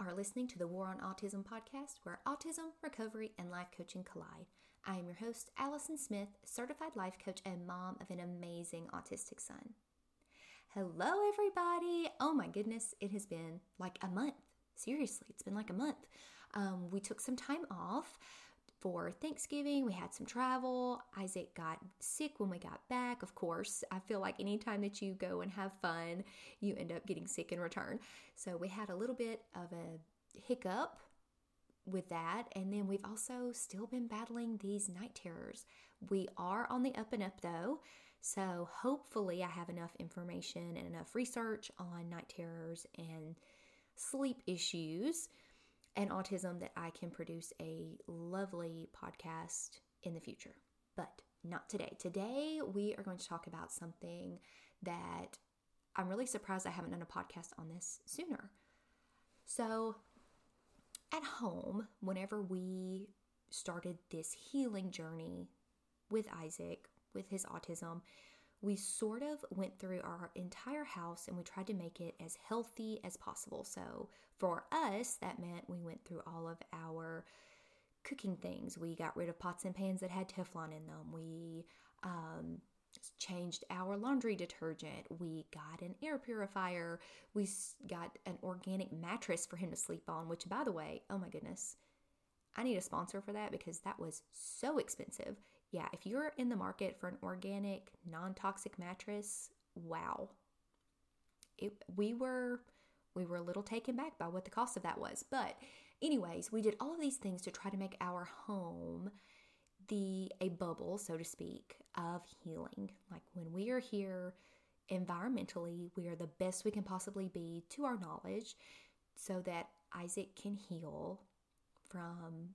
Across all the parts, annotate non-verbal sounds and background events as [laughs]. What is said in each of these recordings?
are listening to the War on Autism podcast, where autism, recovery, and life coaching collide. I am your host, Allison Smith, certified life coach and mom of an amazing autistic son. Hello, everybody. Oh my goodness, it has been like a month. Seriously, it's been like a month. Um, we took some time off for Thanksgiving. We had some travel. Isaac got sick when we got back. Of course, I feel like anytime that you go and have fun, you end up getting sick in return. So we had a little bit of a hiccup with that. And then we've also still been battling these night terrors. We are on the up and up though. So hopefully, I have enough information and enough research on night terrors and sleep issues and autism that I can produce a lovely podcast in the future. But not today. Today, we are going to talk about something that I'm really surprised I haven't done a podcast on this sooner. So, at home, whenever we started this healing journey with Isaac, with his autism, we sort of went through our entire house and we tried to make it as healthy as possible. So for us, that meant we went through all of our cooking things. We got rid of pots and pans that had Teflon in them. We um, changed our laundry detergent. We got an air purifier. We got an organic mattress for him to sleep on, which, by the way, oh my goodness, I need a sponsor for that because that was so expensive yeah, if you're in the market for an organic, non toxic mattress, wow. It, we were we were a little taken back by what the cost of that was. But anyways, we did all of these things to try to make our home the a bubble, so to speak, of healing. Like when we are here environmentally, we are the best we can possibly be to our knowledge so that Isaac can heal from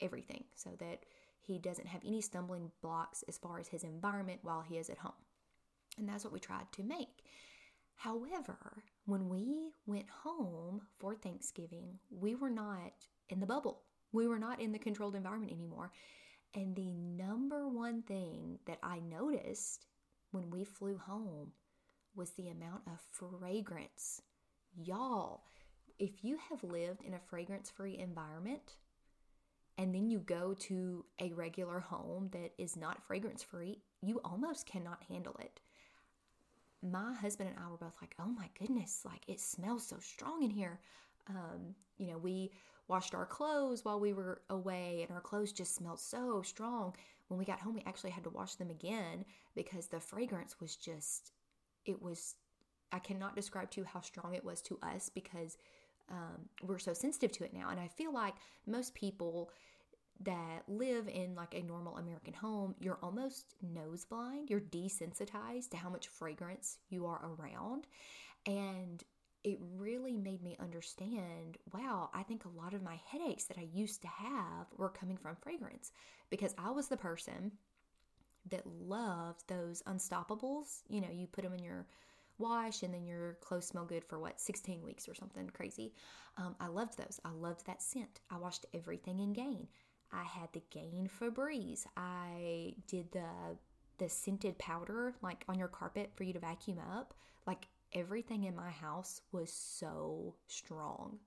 everything so that he doesn't have any stumbling blocks as far as his environment while he is at home. And that's what we tried to make. However, when we went home for Thanksgiving, we were not in the bubble. We were not in the controlled environment anymore. And the number one thing that I noticed when we flew home was the amount of fragrance. Y'all, if you have lived in a fragrance free environment, and then you go to a regular home that is not fragrance free, you almost cannot handle it. My husband and I were both like, oh my goodness, like it smells so strong in here. Um, you know, we washed our clothes while we were away, and our clothes just smelled so strong. When we got home, we actually had to wash them again because the fragrance was just, it was, I cannot describe to you how strong it was to us because um, we're so sensitive to it now. And I feel like most people that live in like a normal American home, you're almost nose blind. You're desensitized to how much fragrance you are around. And it really made me understand wow, I think a lot of my headaches that I used to have were coming from fragrance because I was the person that loved those unstoppables. You know, you put them in your wash and then your clothes smell good for what 16 weeks or something crazy. Um, i loved those. I loved that scent. I washed everything in gain. I had the gain febreze. I did the the scented powder like on your carpet for you to vacuum up. Like everything in my house was so strong.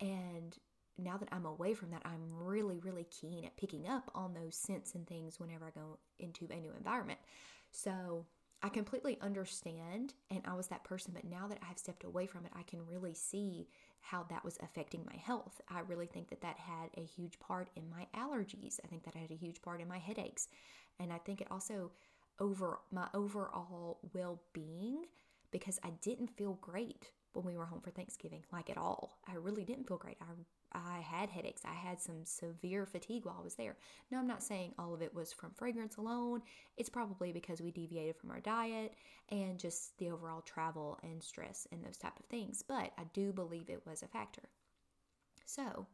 And now that I'm away from that, I'm really, really keen at picking up on those scents and things whenever I go into a new environment. So I completely understand, and I was that person, but now that I have stepped away from it, I can really see how that was affecting my health. I really think that that had a huge part in my allergies. I think that had a huge part in my headaches. And I think it also over my overall well-being because I didn't feel great when we were home for Thanksgiving, like at all. I really didn't feel great. I I had headaches. I had some severe fatigue while I was there. Now, I'm not saying all of it was from fragrance alone. It's probably because we deviated from our diet and just the overall travel and stress and those type of things. But I do believe it was a factor. So,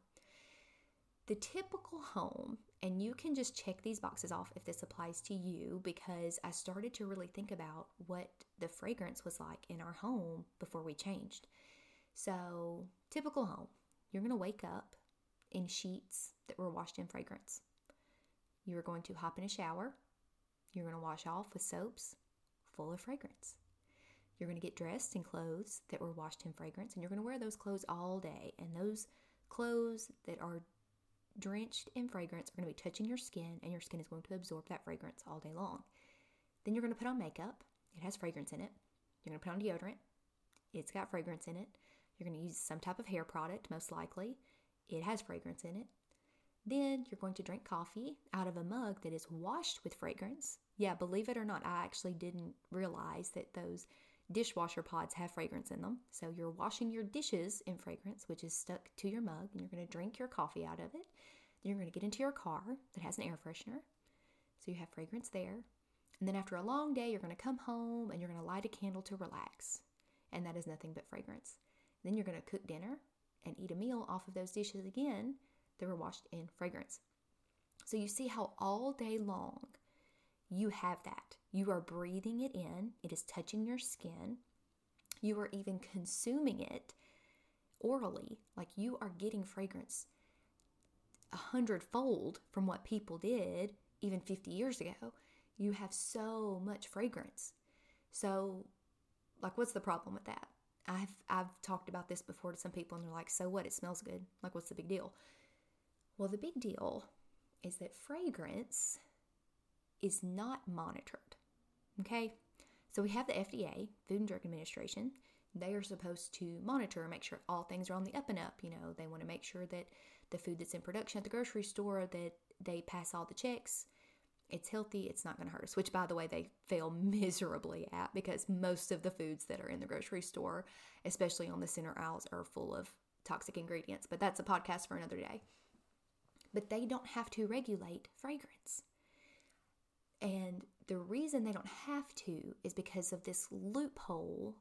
the typical home, and you can just check these boxes off if this applies to you because I started to really think about what the fragrance was like in our home before we changed. So, typical home you're going to wake up in sheets that were washed in fragrance. You're going to hop in a shower. You're going to wash off with soaps full of fragrance. You're going to get dressed in clothes that were washed in fragrance, and you're going to wear those clothes all day. And those clothes that are drenched in fragrance are going to be touching your skin, and your skin is going to absorb that fragrance all day long. Then you're going to put on makeup. It has fragrance in it. You're going to put on deodorant. It's got fragrance in it. You're going to use some type of hair product, most likely. It has fragrance in it. Then you're going to drink coffee out of a mug that is washed with fragrance. Yeah, believe it or not, I actually didn't realize that those dishwasher pods have fragrance in them. So you're washing your dishes in fragrance, which is stuck to your mug, and you're going to drink your coffee out of it. Then you're going to get into your car that has an air freshener. So you have fragrance there. And then after a long day, you're going to come home and you're going to light a candle to relax. And that is nothing but fragrance. Then you're going to cook dinner and eat a meal off of those dishes again that were washed in fragrance. So you see how all day long you have that. You are breathing it in, it is touching your skin. You are even consuming it orally, like you are getting fragrance a hundredfold from what people did even 50 years ago. You have so much fragrance. So, like, what's the problem with that? I've I've talked about this before to some people, and they're like, "So what? It smells good. Like, what's the big deal?" Well, the big deal is that fragrance is not monitored. Okay? So we have the FDA, Food and Drug Administration. They are supposed to monitor make sure all things are on the up and up. You know, they want to make sure that the food that's in production at the grocery store that they pass all the checks. It's healthy, it's not going to hurt us, which by the way they fail miserably at because most of the foods that are in the grocery store, especially on the center aisles, are full of toxic ingredients. But that's a podcast for another day. But they don't have to regulate fragrance. And the reason they don't have to is because of this loophole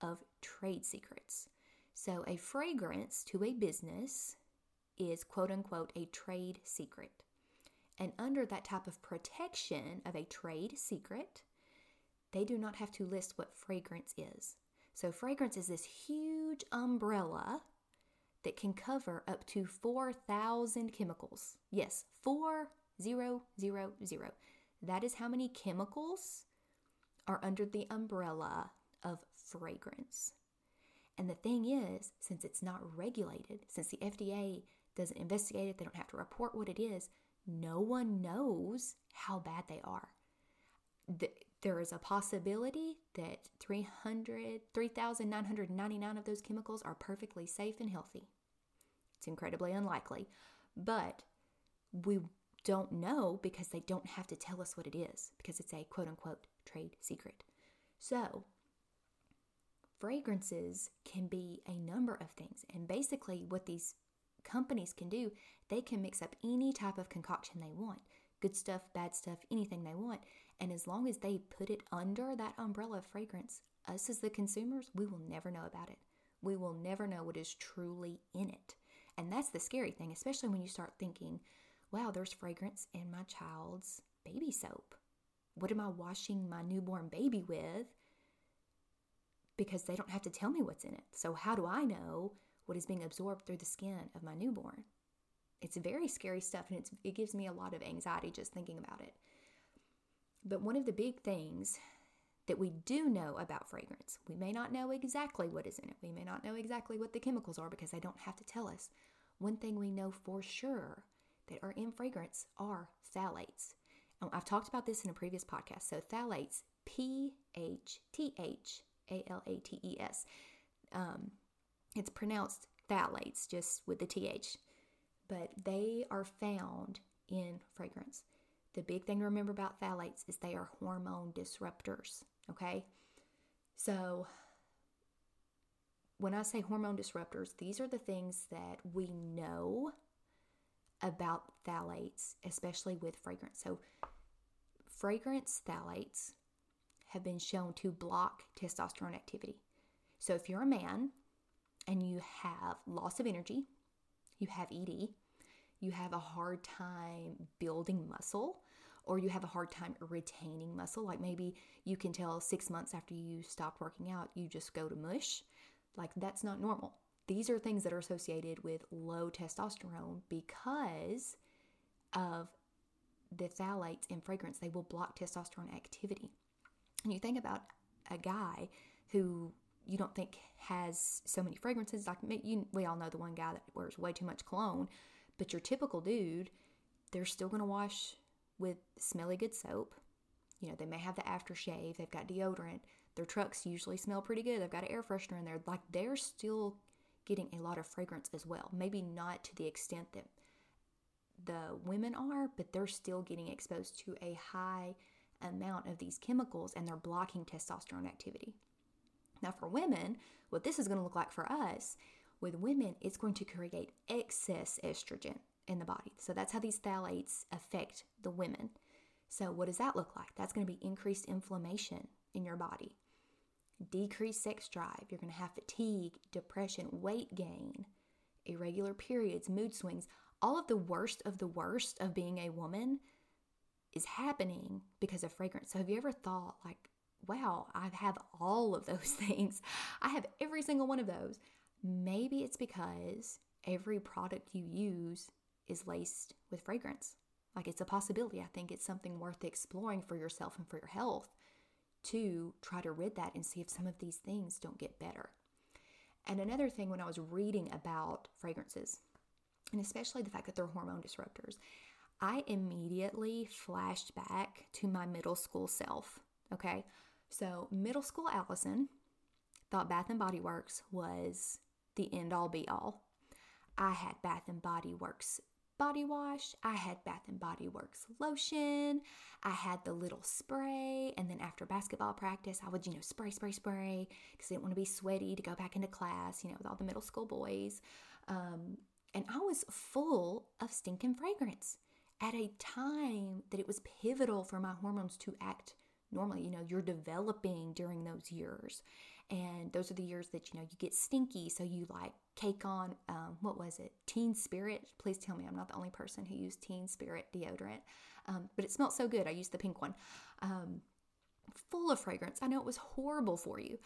of trade secrets. So, a fragrance to a business is quote unquote a trade secret. And under that type of protection of a trade secret, they do not have to list what fragrance is. So, fragrance is this huge umbrella that can cover up to 4,000 chemicals. Yes, 4000. That is how many chemicals are under the umbrella of fragrance. And the thing is, since it's not regulated, since the FDA doesn't investigate it, they don't have to report what it is, no one knows how bad they are. there is a possibility that 300, 3,999 of those chemicals are perfectly safe and healthy. It's incredibly unlikely, but we don't know because they don't have to tell us what it is because it's a quote unquote trade secret. So, fragrances can be a number of things. And basically, what these companies can do, they can mix up any type of concoction they want good stuff, bad stuff, anything they want. And as long as they put it under that umbrella of fragrance, us as the consumers, we will never know about it. We will never know what is truly in it. And that's the scary thing, especially when you start thinking, wow, there's fragrance in my child's baby soap. What am I washing my newborn baby with? Because they don't have to tell me what's in it. So, how do I know what is being absorbed through the skin of my newborn? It's very scary stuff and it gives me a lot of anxiety just thinking about it. But one of the big things that we do know about fragrance, we may not know exactly what is in it. We may not know exactly what the chemicals are because they don't have to tell us. One thing we know for sure that are in fragrance are phthalates. I've talked about this in a previous podcast. So, phthalates, P H T H A L A T E S. Um, it's pronounced phthalates just with the TH, but they are found in fragrance. The big thing to remember about phthalates is they are hormone disruptors, okay? So, when I say hormone disruptors, these are the things that we know about phthalates, especially with fragrance. So, fragrance phthalates have been shown to block testosterone activity. So, if you're a man and you have loss of energy, you have ED, you have a hard time building muscle, or you have a hard time retaining muscle, like maybe you can tell six months after you stopped working out, you just go to mush, like that's not normal. These are things that are associated with low testosterone because of the phthalates in fragrance. They will block testosterone activity. And you think about a guy who you don't think has so many fragrances. Like you, we all know the one guy that wears way too much cologne, but your typical dude, they're still to wash with smelly good soap. You know, they may have the aftershave, they've got deodorant. Their trucks usually smell pretty good. They've got an air freshener in there. Like they're still getting a lot of fragrance as well. Maybe not to the extent that the women are, but they're still getting exposed to a high amount of these chemicals and they're blocking testosterone activity. Now, for women, what this is going to look like for us, with women, it's going to create excess estrogen in the body. So that's how these phthalates affect the women. So, what does that look like? That's going to be increased inflammation in your body, decreased sex drive. You're going to have fatigue, depression, weight gain, irregular periods, mood swings. All of the worst of the worst of being a woman is happening because of fragrance. So, have you ever thought, like, wow, I have all of those [laughs] things? I have every single one of those. Maybe it's because every product you use is laced with fragrance. Like, it's a possibility. I think it's something worth exploring for yourself and for your health to try to rid that and see if some of these things don't get better. And another thing, when I was reading about fragrances, and especially the fact that they're hormone disruptors, I immediately flashed back to my middle school self. Okay. So, middle school Allison thought Bath and Body Works was the end all be all. I had Bath and Body Works body wash, I had Bath and Body Works lotion, I had the little spray, and then after basketball practice, I would, you know, spray, spray, spray because I didn't want to be sweaty to go back into class, you know, with all the middle school boys. Um, and I was full of stinking fragrance at a time that it was pivotal for my hormones to act normally. You know, you're developing during those years. And those are the years that, you know, you get stinky. So you like cake on, um, what was it? Teen Spirit. Please tell me I'm not the only person who used Teen Spirit deodorant. Um, but it smelled so good. I used the pink one. Um, full of fragrance. I know it was horrible for you.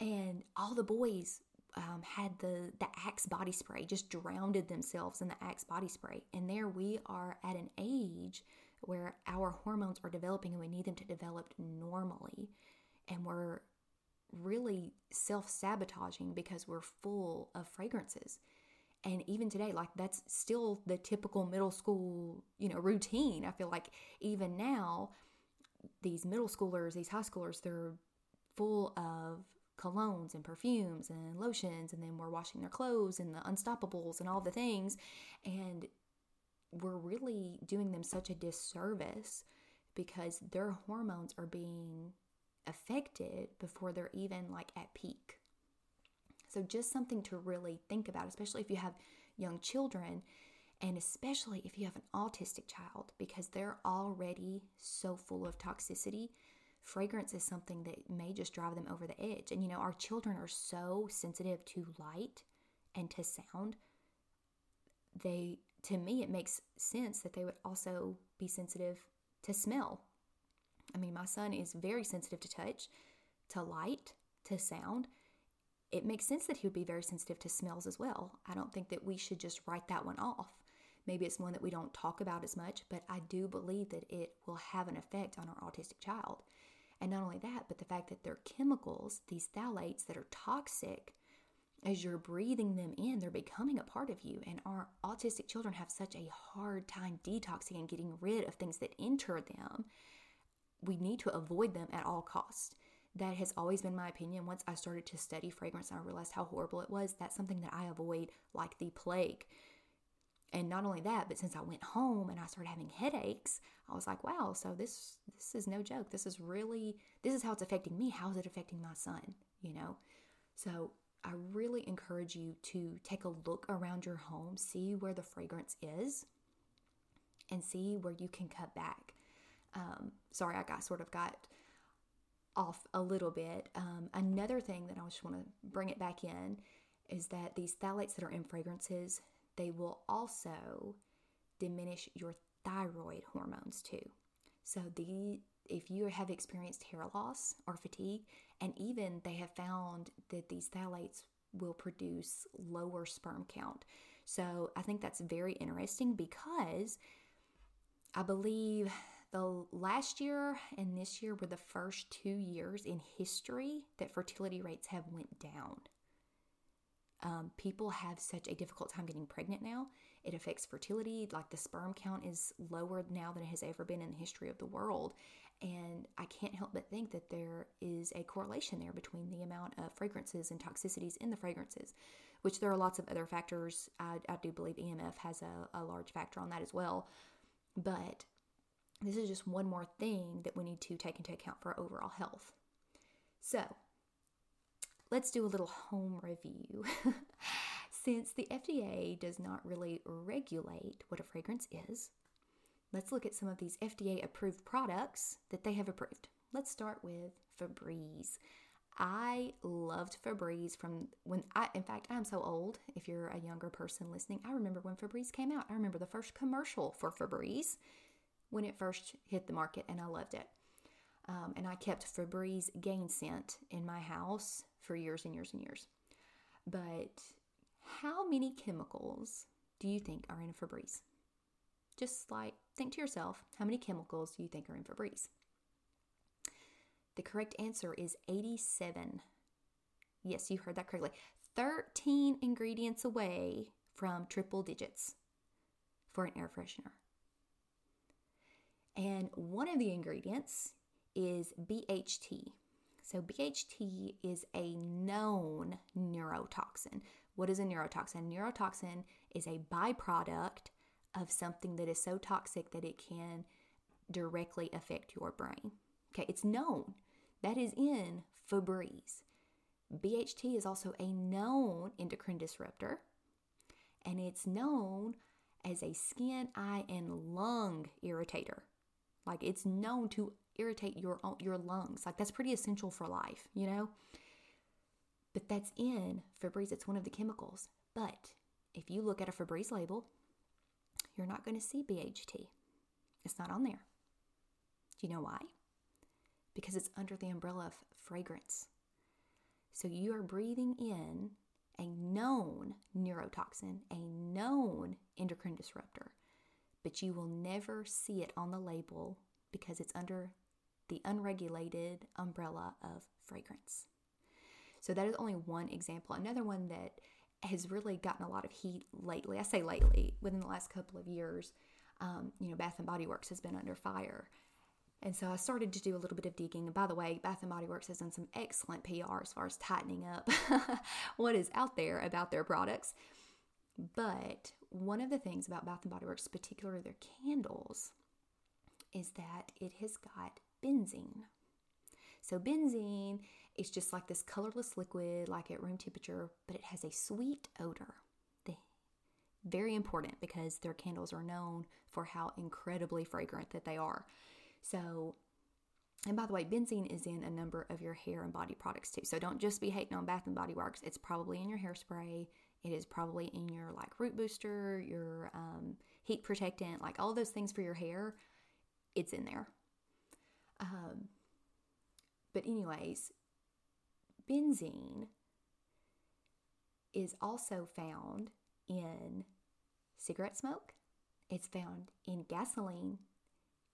And all the boys um, had the the Axe body spray, just drowned themselves in the Axe body spray. And there we are at an age where our hormones are developing and we need them to develop normally. And we're really self sabotaging because we're full of fragrances. And even today, like that's still the typical middle school, you know, routine. I feel like even now, these middle schoolers, these high schoolers, they're full of colognes and perfumes and lotions, and then we're washing their clothes and the unstoppables and all the things. And we're really doing them such a disservice because their hormones are being affected before they're even like at peak. So, just something to really think about, especially if you have young children and especially if you have an autistic child, because they're already so full of toxicity. Fragrance is something that may just drive them over the edge. And you know, our children are so sensitive to light and to sound. They, to me, it makes sense that they would also be sensitive to smell I mean, my son is very sensitive to touch, to light, to sound. It makes sense that he would be very sensitive to smells as well. I don't think that we should just write that one off. Maybe it's one that we don't talk about as much, but I do believe that it will have an effect on our autistic child. And not only that, but the fact that they're chemicals, these phthalates that are toxic, as you're breathing them in, they're becoming a part of you. And our autistic children have such a hard time detoxing and getting rid of things that enter them we need to avoid them at all costs. That has always been my opinion. Once I started to study fragrance and I realized how horrible it was, that's something that I avoid like the plague. And not only that, but since I went home and I started having headaches, I was like, wow, so this this is no joke. This is really this is how it's affecting me. How is it affecting my son? You know? So I really encourage you to take a look around your home, see where the fragrance is, and see where you can cut back. Um, sorry, I got sort of got off a little bit. Um, another thing that I just want to bring it back in is that these phthalates that are in fragrances, they will also diminish your thyroid hormones too. So the if you have experienced hair loss or fatigue, and even they have found that these phthalates will produce lower sperm count. So I think that's very interesting because I believe The last year and this year were the first two years in history that fertility rates have went down. Um, people have such a difficult time getting pregnant now. It affects fertility. Like the sperm count is lower now than it has ever been in the history of the world. And I can't help but think that there is a correlation there between the amount of fragrances and toxicities in the fragrances, which there are lots of other factors. I, I do believe EMF has a, a large factor on that as well. But this is just one more thing that we need to take into account for overall health. So, let's do a little home review. [laughs] Since the FDA does not really regulate what a fragrance is, let's look at some of these FDA approved products that they have approved. Let's start with Febreze. I loved Febreze from when I, in fact, I'm so old. If you're a younger person listening, I remember when Febreze came out. I remember the first commercial for Febreze when it first hit the market, and I loved it. Um, and I kept Febreze Gain Scent in my house for years and years and years. But how many chemicals do you think are in a Febreze? Just like think to yourself, how many chemicals you think are in Febreze? The correct answer is 87. Yes, you heard that correctly. 13 ingredients away from triple digits for an air freshener. And one of the ingredients is BHT. So, BHT is a known neurotoxin. What is a neurotoxin? Neurotoxin is a byproduct of something that is so toxic that it can directly affect your brain. Okay, it's known. That is in Febreze. BHT is also a known endocrine disruptor, and it's known as a skin, eye, and lung irritator. Like it's known to irritate your your lungs. Like that's pretty essential for life, you know? But that's in Febreze. It's one of the chemicals. But if you look at a Febreze label, you're not going to see BHT. It's not on there. Do you know why? Because it's under the umbrella of fragrance. So you are breathing in a known neurotoxin, a known endocrine disruptor but you will never see it on the label because it's under the unregulated umbrella of fragrance. So that is only one example. Another one that has really gotten a lot of heat lately, I say lately, within the last couple of years, um, you know, Bath and Body Works has been under fire. And so I started to do a little bit of digging. And by the way, Bath and Body Works has done some excellent PR as far as tightening up [laughs] what is out there about their products. But one of the things about Bath and Body Works, particularly their candles, is that it has got benzene. So benzene is just like this colorless liquid, like at room temperature, but it has a sweet odor. Very important because their candles are known for how incredibly fragrant that they are. So, and by the way, benzene is in a number of your hair and body products too. So don't just be hating on Bath and Body Works. It's probably in your hairspray. It is probably in your like root booster, your um, heat protectant, like all those things for your hair. It's in there. Um, but, anyways, benzene is also found in cigarette smoke, it's found in gasoline,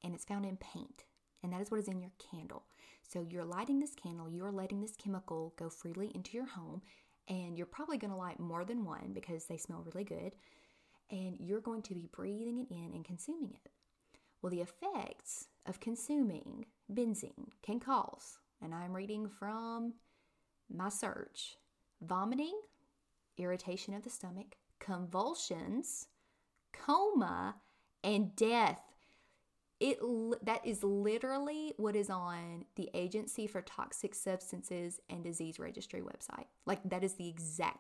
and it's found in paint. And that is what is in your candle. So you're lighting this candle, you're letting this chemical go freely into your home, and you're probably going to light more than one because they smell really good, and you're going to be breathing it in and consuming it. Well, the effects of consuming benzene can cause, and I'm reading from my search. Vomiting, irritation of the stomach, convulsions, coma, and death. It that is literally what is on the agency for toxic substances and disease registry website. Like that is the exact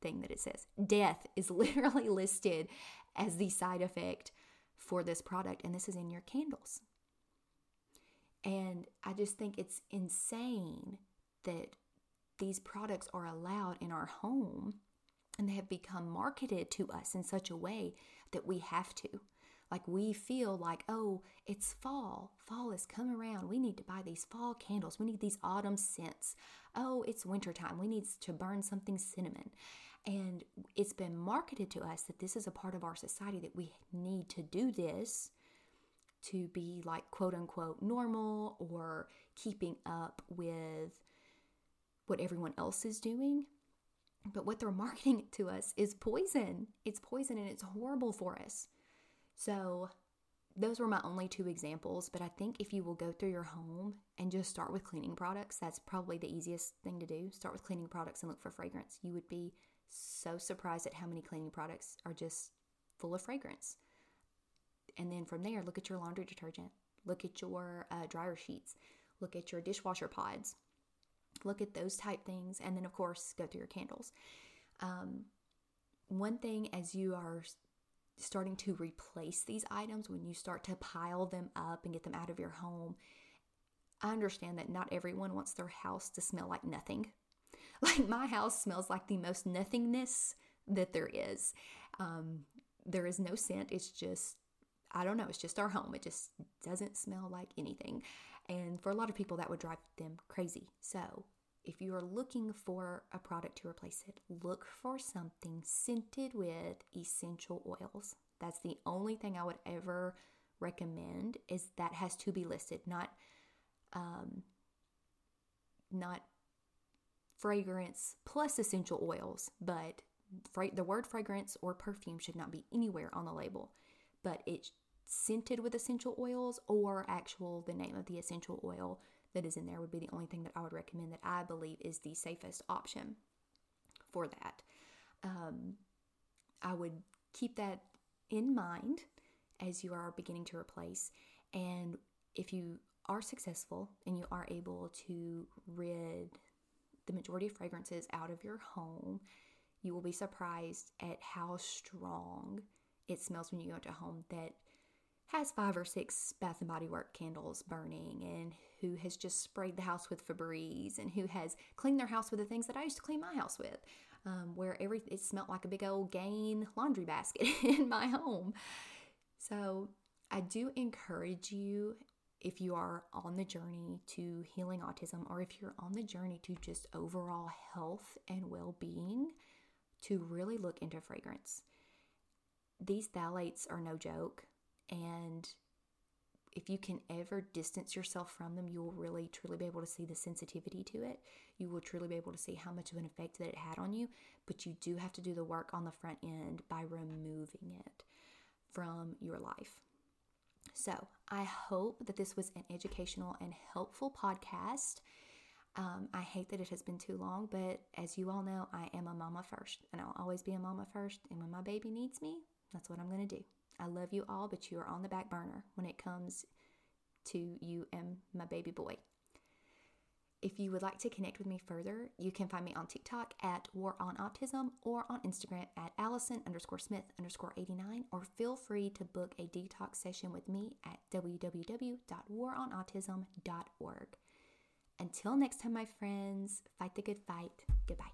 thing that it says. Death is [laughs] literally listed as the side effect for this product and this is in your candles and i just think it's insane that these products are allowed in our home and they have become marketed to us in such a way that we have to like we feel like, oh, it's fall. Fall has come around. We need to buy these fall candles. We need these autumn scents. Oh, it's wintertime. We need to burn something cinnamon. And it's been marketed to us that this is a part of our society that we need to do this to be like quote unquote normal or keeping up with what everyone else is doing. But what they're marketing to us is poison. It's poison and it's horrible for us. So, those were my only two examples. But I think if you will go through your home and just start with cleaning products, that's probably the easiest thing to do. Start with cleaning products and look for fragrance. You would be so surprised at how many cleaning products are just full of fragrance. And then from there, look at your laundry detergent, look at your uh, dryer sheets, look at your dishwasher pods, look at those type things. And then, of course, go through your candles. Um, one thing as you are starting to replace these items, when you start to pile them up and get them out of your home, I understand that not everyone wants their house to smell like nothing. [laughs] Like my house smells like the most nothingness that there is. Um, there is no scent. It's just, I don't know, it's just our home. It just doesn't smell like anything. And for a lot of people, that would drive them crazy. So if you are looking for a product to replace it, look for something scented with essential oils. That's the only thing I would ever recommend is that has to be listed, not um, not fragrance plus essential oils, but fra- the word fragrance or perfume should not be anywhere on the label. But it's scented with essential oils or actual the name of the essential oil that is in there would be the only thing that I would recommend that I believe is the safest option for that. Um, I would keep that in mind as you are beginning to replace. And if you are successful and you are able to rid the majority of fragrances out of your home, you will be surprised at how strong it smells when you go into a home that has five or six Bath and Body Work candles burning and who has just sprayed the house with Febreze and who has cleaned their house with the things that I used to clean my house with, um, where every it smelled like a big old Gain laundry basket [laughs] in my home. So I do encourage you if you are on the journey to healing autism or if you're on the journey to just overall health and well-being to really look into fragrance. These phthalates are no joke and if you can ever distance yourself from them, you will really truly be able to see the sensitivity to it. You will truly be able to see how much of an effect that it had on you, but you do have to do the work on the front end by removing it from your life. So, I hope that this was an educational and helpful podcast. Um, I hate that it has been too long, but as you all know, I am a mama first, and I'll always be a mama first. And when my baby needs me, that's what I'm going to do. I love you all, but you are on the back burner when it comes to you and my baby boy. If you would like to connect with me further, you can find me on TikTok at War on Autism or on Instagram at Allison underscore Smith underscore 89, or feel free to book a detox session with me at www.waronautism.org. Until next time, my friends, fight the good fight. Goodbye.